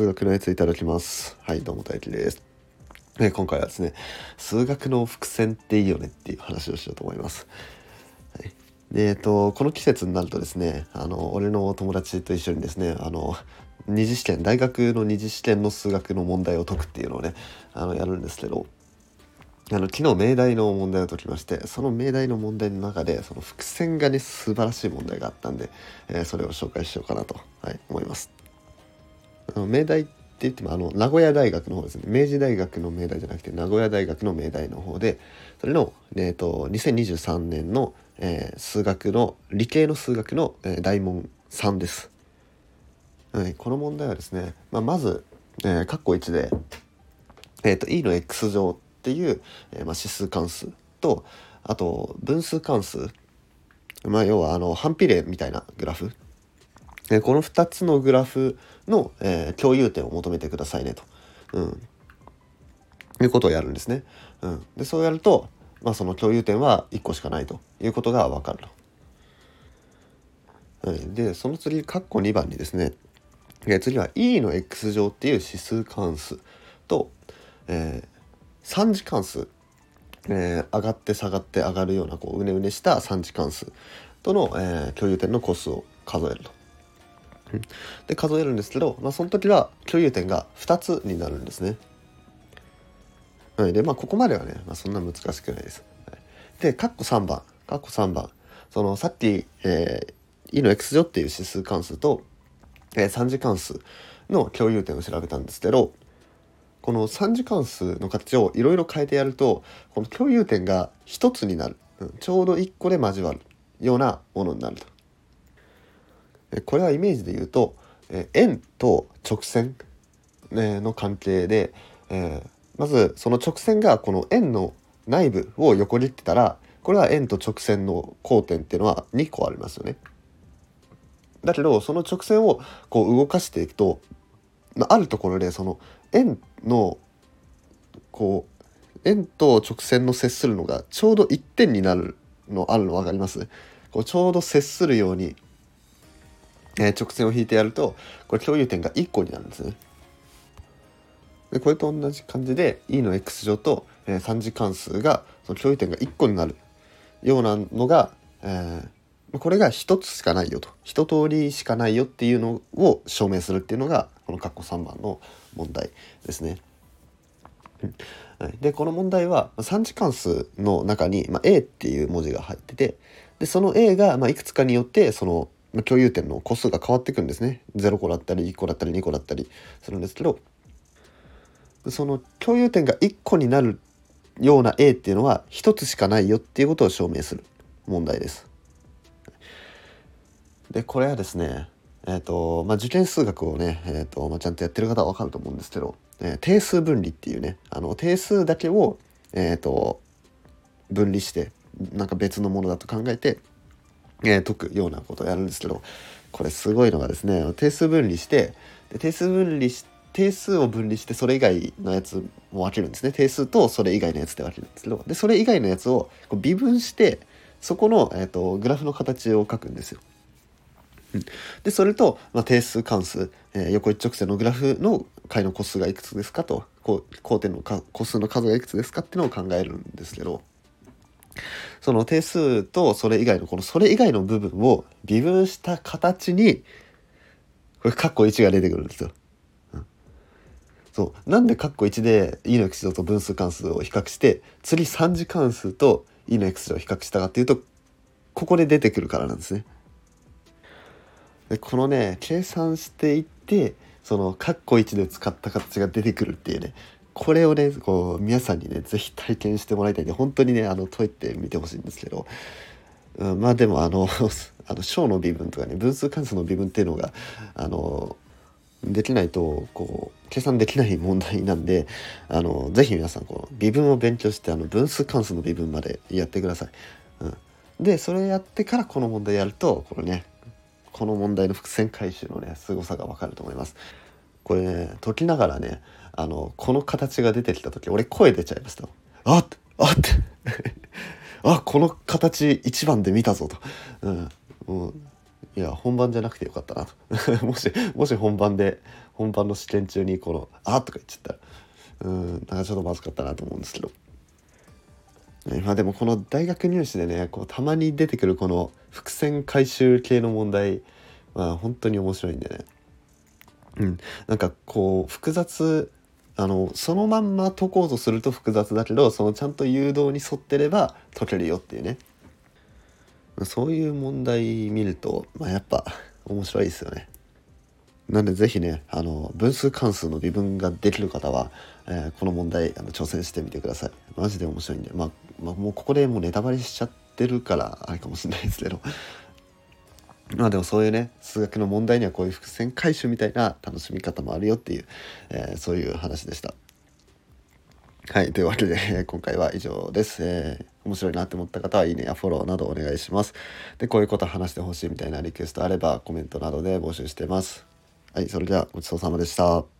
数学のやついただきます。はいどうも大輝です。で今回はですね数学の伏線っていいよねっていう話をしようと思います、はい、でえっとこの季節になるとですねあの俺の友達と一緒にですねあの二次試験大学の二次試験の数学の問題を解くっていうのをねあのやるんですけどあの昨日命題の問題を解きましてその命題の問題の中でその伏線がね素晴らしい問題があったんで、えー、それを紹介しようかなと、はい、思います。あの命題って言ってもあの名古屋大学の方ですね。明治大学の命題じゃなくて名古屋大学の命題の方でそれの、えーと、2023年の、えー、数学の理系の数学の、えー、大問3です。はい、この問題はですね、まあ、まず、えー、括弧1で、えーと、E の x 乗っていう、えー、まあ、指数関数とあと分数関数、まあ、要はあの反比例みたいなグラフ、え、この2つのグラフの、え共有点を求めてくださいねと、うん、いうことをやるんですね。うん、でそうやると、まあ、その共有点は1個しかないということが分かると。はい、でその次括弧2番にですねえ次は e の x 乗っていう指数関数と、えー、3次関数、えー、上がって下がって上がるようなこううねうねした3次関数との、えー、共有点の個数を数えると。で数えるんですけど、まあ、その時は共有点が2つになるんですね。はい、でまあここまではね、まあ、そんな難しくないです。はい、で括弧3番括弧3番そのさっき、えー、e の x 乗っていう指数関数とえー、3次関数の共有点を調べたんですけどこの3次関数の形をいろいろ変えてやるとこの共有点が1つになる、うん、ちょうど1個で交わるようなものになると。これはイメージで言うと、円と直線、の関係で、まずその直線がこの円の内部を横切ってたらこれは円と直線の交点っていうのは2個ありますよね。だけどその直線をこう動かしていくとあるところでその円のこう円と直線の接するのがちょうど一点になるのあるの分かります？こうちょうど接するように、え、直線を引いてやるとこれ共有点が1個になるんですね。でこれと同じ感じで e の x 乗と、えー、3次関数がその共有点が1個になるようなのが、えー、これが一つしかないよと一通りしかないよっていうのを証明するっていうのがこの括弧3番の問題ですね。でこの問題は3次関数の中に、まあ、A っていう文字が入っててでその A が、まあ、いくつかによってその、共有点の個数が変わっていくんですね0個だったり1個だったり2個だったりするんですけどその共有点が1個になるような A っていうのは1つしかないよっていうことを証明する問題です。でこれはですねえーとまあ、受験数学をね、えーとまあ、ちゃんとやってる方は分かると思うんですけど、えー、定数分離っていうねあの定数だけを、えーと、分離してなんか別のものだと考えて、え、解くようなことをやるんですけどこれすごいのがですね定数分離してで定数分離し定数を分離してそれ以外のやつも分けるんですね定数とそれ以外のやつで分けるんですけどでそれ以外のやつをこう微分してそこの、えーとグラフの形を書くんですよ。でそれと、まあ、定数関数、えー、横一直線のグラフの解の個数がいくつですかとこう交点の個数の数がいくつですかっていうのを考えるんですけどその定数とそれ以外のこのそれ以外の部分を微分した形にこれ括弧1が出てくるんですよ。うん、そうなんで括弧1で e の x 乗と分数関数を比較して次3次関数と e の x 乗を比較したかっていうとここで出てくるからなんですね。でこのね計算していってそのカッコ1で使った形が出てくるっていうねこれをねこう皆さんにね是非体験してもらいたいんで本当にねあの解いてみてほしいんですけど、うん、まあでもあの あの小の微分とかね分数関数の微分っていうのがあのできないとこう計算できない問題なんであのぜひ皆さんこう微分を勉強してあの分数関数の微分までやってください。うん、でそれやってからこの問題やるとこのねこの問題の伏線回収のね凄さがわかると思います。これね解きながらねあのこの形が出てきた時俺声出ちゃいました。あっあっ あこの形一番で見たぞと、うん、もういや本番じゃなくてよかったなと もしもし本番で本番の試験中にこの「あとか言っちゃったらうんなんかちょっとまずかったなと思うんですけど。まあでもこの大学入試でねこうたまに出てくるこの伏線回収系の問題は本当に面白いんでねうんなんかこう複雑あのそのまんま解こうとすると複雑だけどそのちゃんと誘導に沿ってれば解けるよっていうねそういう問題見ると、まあ、やっぱ面白いですよね。なんで是非ねあの分数関数の微分ができる方は、えー、この問題あの挑戦してみてください。マジで面白いんで、まあ、まあ、もうここでもうネタバレしちゃってるからあれかもしれないですけどまあでもそういうね数学の問題にはこういう伏線回収みたいな楽しみ方もあるよっていう、えー、そういう話でした。はい。というわけで、今回は以上です。えー、面白いなって思った方は、いいねやフォローなどお願いします。で、こういうこと話してほしいみたいなリクエストあれば、コメントなどで募集してます。はい。それでは、ごちそうさまでした。